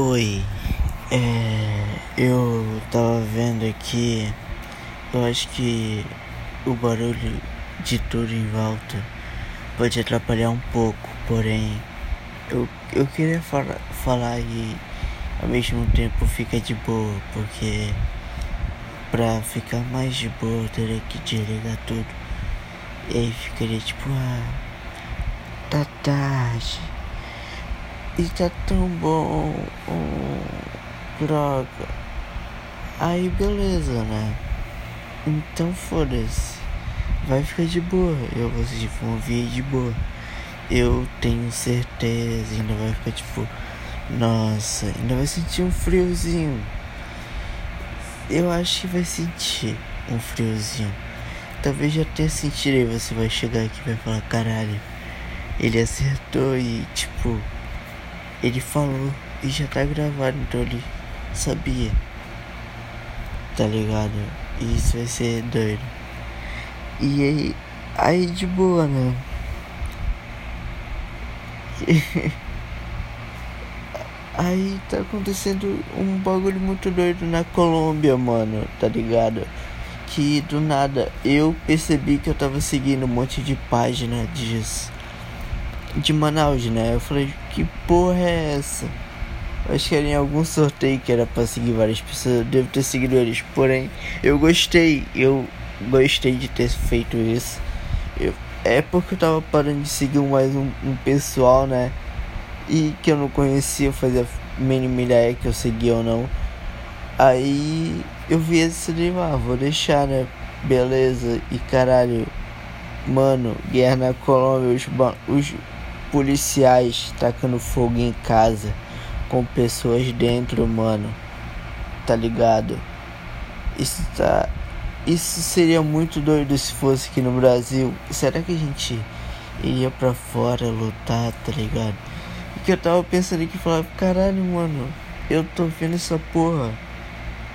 Oi, é, eu tava vendo aqui, eu acho que o barulho de tudo em volta pode atrapalhar um pouco, porém eu, eu queria fala, falar e ao mesmo tempo fica de boa, porque pra ficar mais de boa eu teria que desligar tudo. E aí ficaria tipo, ah, tá tarde. E tá tão bom. Oh, droga. Aí beleza, né? Então foda-se. Vai ficar de boa. Eu vocês vão ouvir de boa. Eu tenho certeza. Ainda vai ficar tipo. Nossa, ainda vai sentir um friozinho. Eu acho que vai sentir um friozinho. Talvez já tenha sentido aí. Você vai chegar aqui e vai falar: caralho. Ele acertou e tipo. Ele falou e já tá gravado, então ele sabia. Tá ligado? Isso vai ser doido. E aí, aí de boa, né? aí tá acontecendo um bagulho muito doido na Colômbia, mano, tá ligado? Que do nada eu percebi que eu tava seguindo um monte de página disso de Manaus, né? Eu falei, que porra é essa? Acho que era em algum sorteio que era pra seguir várias pessoas. Eu devo ter seguido eles. Porém, eu gostei. Eu gostei de ter feito isso. Eu, é porque eu tava parando de seguir mais um, um pessoal, né? E que eu não conhecia, fazia mínima ideia que eu seguia ou não. Aí eu vi esse livro, ah, vou deixar, né? Beleza. E caralho, mano, guerra na Colômbia, os, os policiais tacando fogo em casa com pessoas dentro, mano. Tá ligado? Isso tá. Isso seria muito doido se fosse aqui no Brasil. Será que a gente iria pra fora lutar, tá ligado? Porque eu tava pensando aqui e falava, caralho, mano, eu tô vendo essa porra.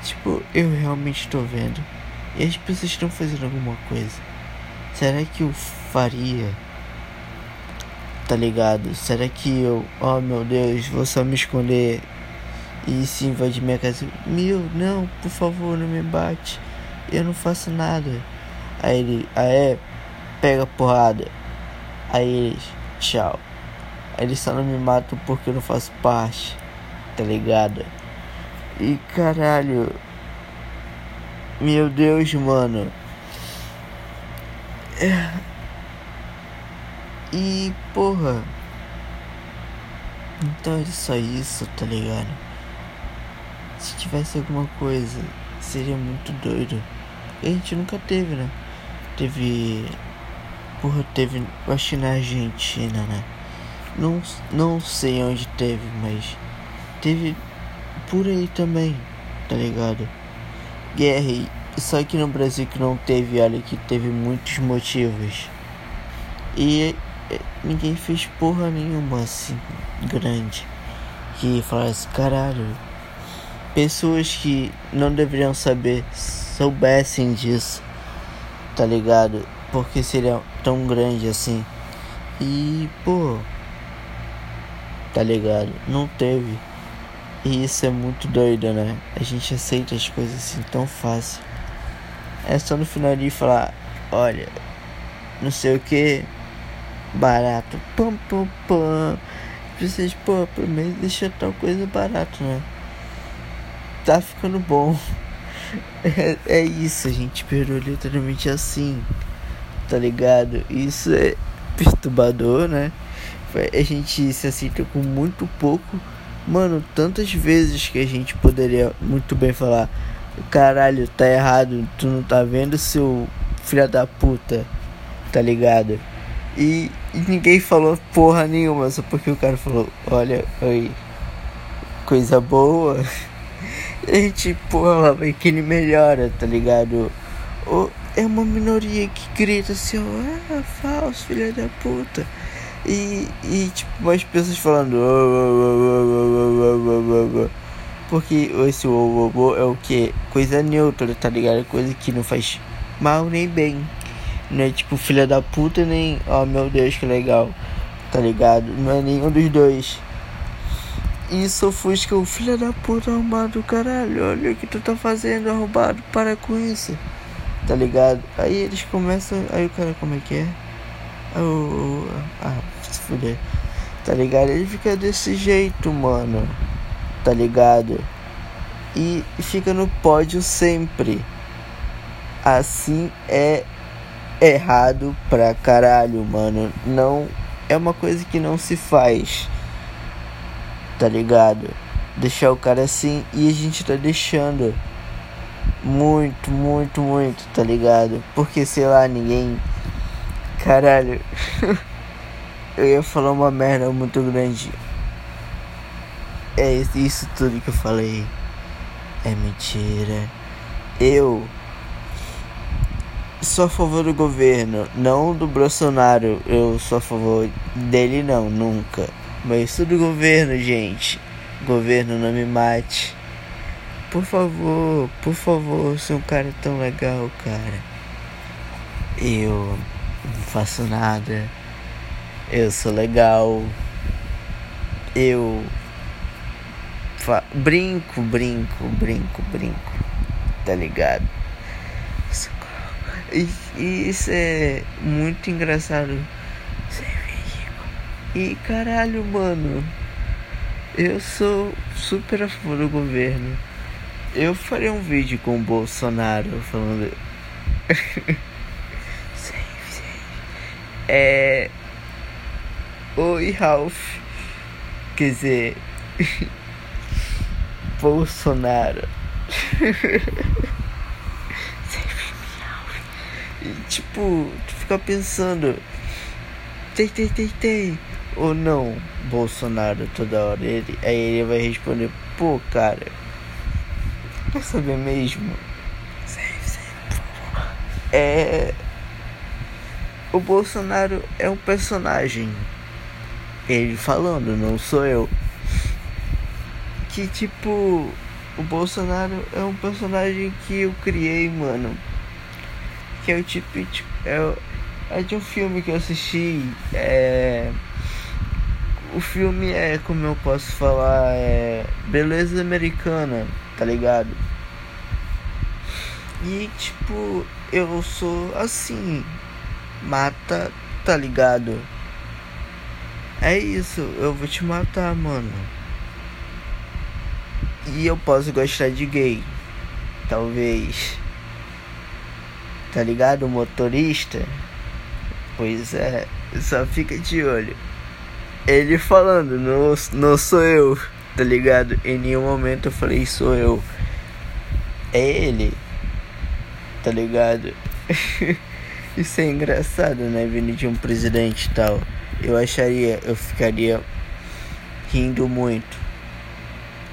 Tipo, eu realmente tô vendo. E as pessoas estão fazendo alguma coisa. Será que eu faria? Tá ligado? Será que eu, oh meu Deus, vou só me esconder e se invadir minha casa? Meu, não, por favor, não me bate. Eu não faço nada. Aí ele, aí é, pega a porrada. Aí eles, tchau. Aí eles só não me matam porque eu não faço parte, tá ligado? E caralho, meu Deus, mano. É. E porra. Então é só isso, tá ligado? Se tivesse alguma coisa, seria muito doido. E a gente nunca teve, né? Teve. Porra, teve. Eu acho na Argentina, né? Não, não sei onde teve, mas. Teve por aí também, tá ligado? Guerra. Só que no Brasil que não teve, olha que teve muitos motivos. E ninguém fez porra nenhuma assim grande que falasse caralho. Pessoas que não deveriam saber soubessem disso, tá ligado? Porque seria tão grande assim. E pô, tá ligado? Não teve. E isso é muito doido, né? A gente aceita as coisas assim tão fácil. É só no final de falar, olha, não sei o que, barato. Pum, pum, pum. Vocês, pô, pelo menos deixa tal coisa barato, né? Tá ficando bom. É, é isso, gente perdoa literalmente assim. Tá ligado? Isso é perturbador, né? A gente se aceita com muito pouco. Mano, tantas vezes que a gente poderia muito bem falar: Caralho, tá errado, tu não tá vendo, seu filho da puta, tá ligado? E, e, ninguém falou porra nenhuma, só porque o cara falou, olha, oi, coisa boa. E a gente, porra, vai que ele melhora, tá ligado? Ou é uma minoria que grita assim, ó, ah, falso, filha da puta. E, e tipo, mais pessoas falando, porque esse o é o que? Coisa neutra, tá ligado? Coisa que não faz mal nem bem. Não é tipo filha da puta nem, oh meu Deus, que legal. Tá ligado? Não é nenhum dos dois. isso ofusca o filho da puta arrombado, caralho. Olha o que tu tá fazendo, arrombado. Para com isso. Tá ligado? Aí eles começam. Aí o cara, como é que é? Ah, se fuder. Tá ligado? Ele fica desse jeito, mano. Tá ligado? E fica no pódio sempre. Assim é errado pra caralho, mano. Não. É uma coisa que não se faz tá ligado? Deixar o cara assim e a gente tá deixando muito, muito, muito, tá ligado? Porque sei lá, ninguém. Caralho, eu ia falar uma merda muito grande. É isso tudo que eu falei. É mentira. Eu sou a favor do governo, não do Bolsonaro. Eu sou a favor dele, não, nunca. Mas isso do governo, gente. Governo, não me mate. Por favor, por favor, sou um cara tão legal, cara. Eu não faço nada. Eu sou legal. Eu brinco, brinco, brinco, brinco. Tá ligado? E, isso é muito engraçado. E caralho, mano, eu sou super a favor do governo. Eu faria um vídeo com o Bolsonaro falando. É. Oi, Ralph. Quer dizer. Bolsonaro. tipo, tu fica pensando. Tem, tem, tem, tem ou não Bolsonaro toda hora. Ele, aí ele vai responder, pô cara, quer saber mesmo? É. O Bolsonaro é um personagem. Ele falando, não sou eu. Que tipo. O Bolsonaro é um personagem que eu criei, mano. Que é o tipo. tipo é, é de um filme que eu assisti. É o filme é, como eu posso falar, é beleza americana, tá ligado? E tipo, eu sou assim, mata, tá ligado? É isso, eu vou te matar, mano. E eu posso gostar de gay, talvez. Tá ligado? O motorista? Pois é, só fica de olho ele falando, não, não sou eu, tá ligado? Em nenhum momento eu falei, sou eu. É ele, tá ligado? Isso é engraçado, né? Vindo de um presidente e tal. Eu acharia, eu ficaria rindo muito,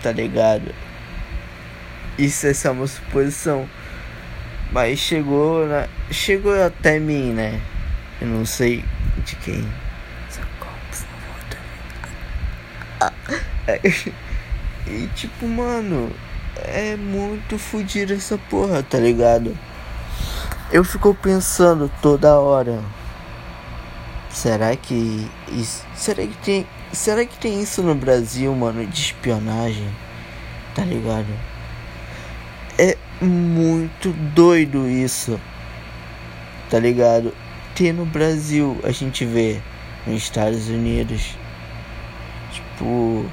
tá ligado? Isso é só uma suposição. Mas chegou na. Chegou até mim, né? Eu não sei de quem. e tipo, mano, é muito fodido essa porra, tá ligado? Eu fico pensando toda hora. Será que isso, será que tem, será que tem isso no Brasil, mano, de espionagem? Tá ligado? É muito doido isso. Tá ligado? Tem no Brasil, a gente vê nos Estados Unidos. Tipo,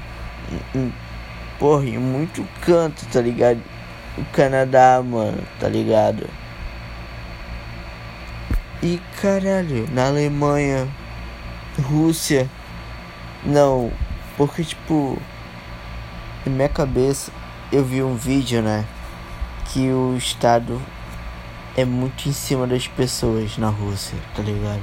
porra, em muito canto, tá ligado? O Canadá, mano, tá ligado? E caralho, na Alemanha, Rússia, não, porque tipo, na minha cabeça eu vi um vídeo, né? Que o Estado é muito em cima das pessoas na Rússia, tá ligado?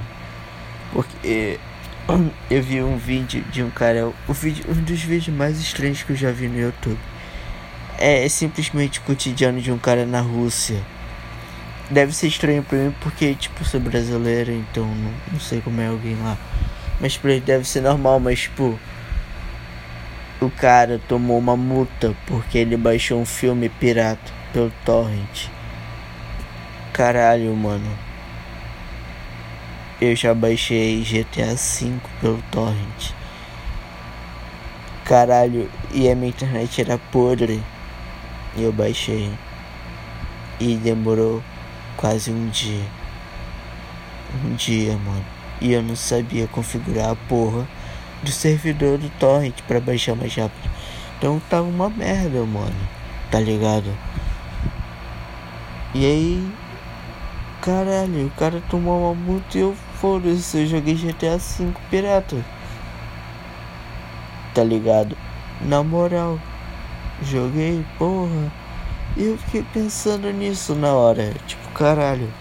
Porque eu vi um vídeo de um cara, o vídeo, um dos vídeos mais estranhos que eu já vi no YouTube. É, é simplesmente o cotidiano de um cara na Rússia. Deve ser estranho pra mim porque, tipo, sou brasileiro, então não, não sei como é alguém lá. Mas pra ele deve ser normal, mas, tipo, o cara tomou uma multa porque ele baixou um filme pirata pelo torrent. Caralho, mano. Eu já baixei GTA V pelo torrent. Caralho, e a minha internet era podre. E eu baixei. E demorou quase um dia. Um dia, mano. E eu não sabia configurar a porra do servidor do torrent para baixar mais rápido. Então tava uma merda, mano. Tá ligado? E aí, caralho, o cara tomou uma multa e eu foda-se, eu joguei GTA V pirata. Tá ligado? Na moral, joguei, porra. E eu fiquei pensando nisso na hora. Tipo, caralho.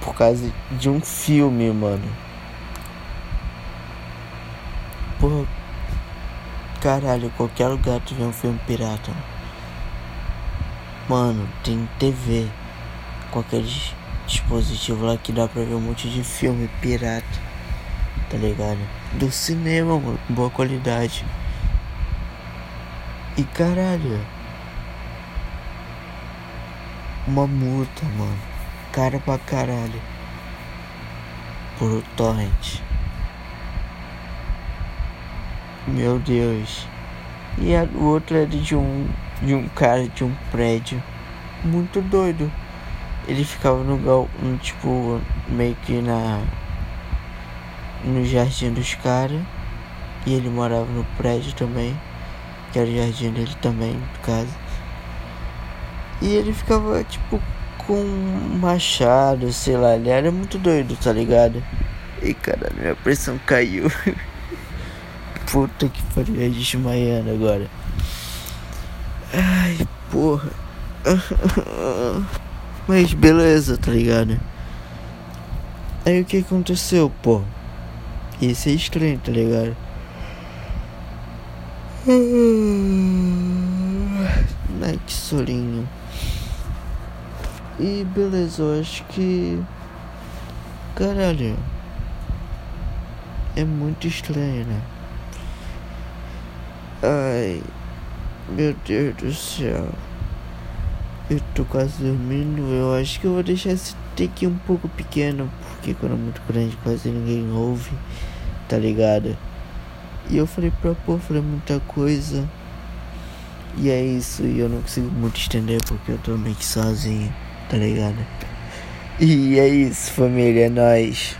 Por causa de um filme, mano. Porra. Caralho, qualquer lugar tu vê um filme pirata. Mano, tem TV. Qualquer dispositivo lá que dá pra ver um monte de filme pirata. Tá ligado? Do cinema, mano, boa qualidade. E caralho. Uma multa, mano. Cara pra caralho. Por torrent. Meu Deus. E a, o outro era de um de um cara de um prédio muito doido. Ele ficava no, no tipo meio que na no jardim dos caras e ele morava no prédio também, que era o jardim dele também, no caso. E ele ficava tipo com um machado, sei lá, ele era muito doido, tá ligado? E cara, minha pressão caiu. Puta que pariu, é desmaiando agora. Ai, porra. Mas beleza, tá ligado? Aí o que aconteceu, pô? Isso é estranho, tá ligado? Ai, que solinho. E beleza, eu acho que. Caralho. É muito estranho, né? Ai. Meu Deus do céu. Eu tô quase dormindo. Eu acho que eu vou deixar esse take um pouco pequeno. Porque quando é muito grande quase ninguém ouve. Tá ligado? E eu falei pra pô, falei muita coisa. E é isso. E eu não consigo muito estender porque eu tô meio que sozinho. Tá ligado? E é isso, família. É nóis.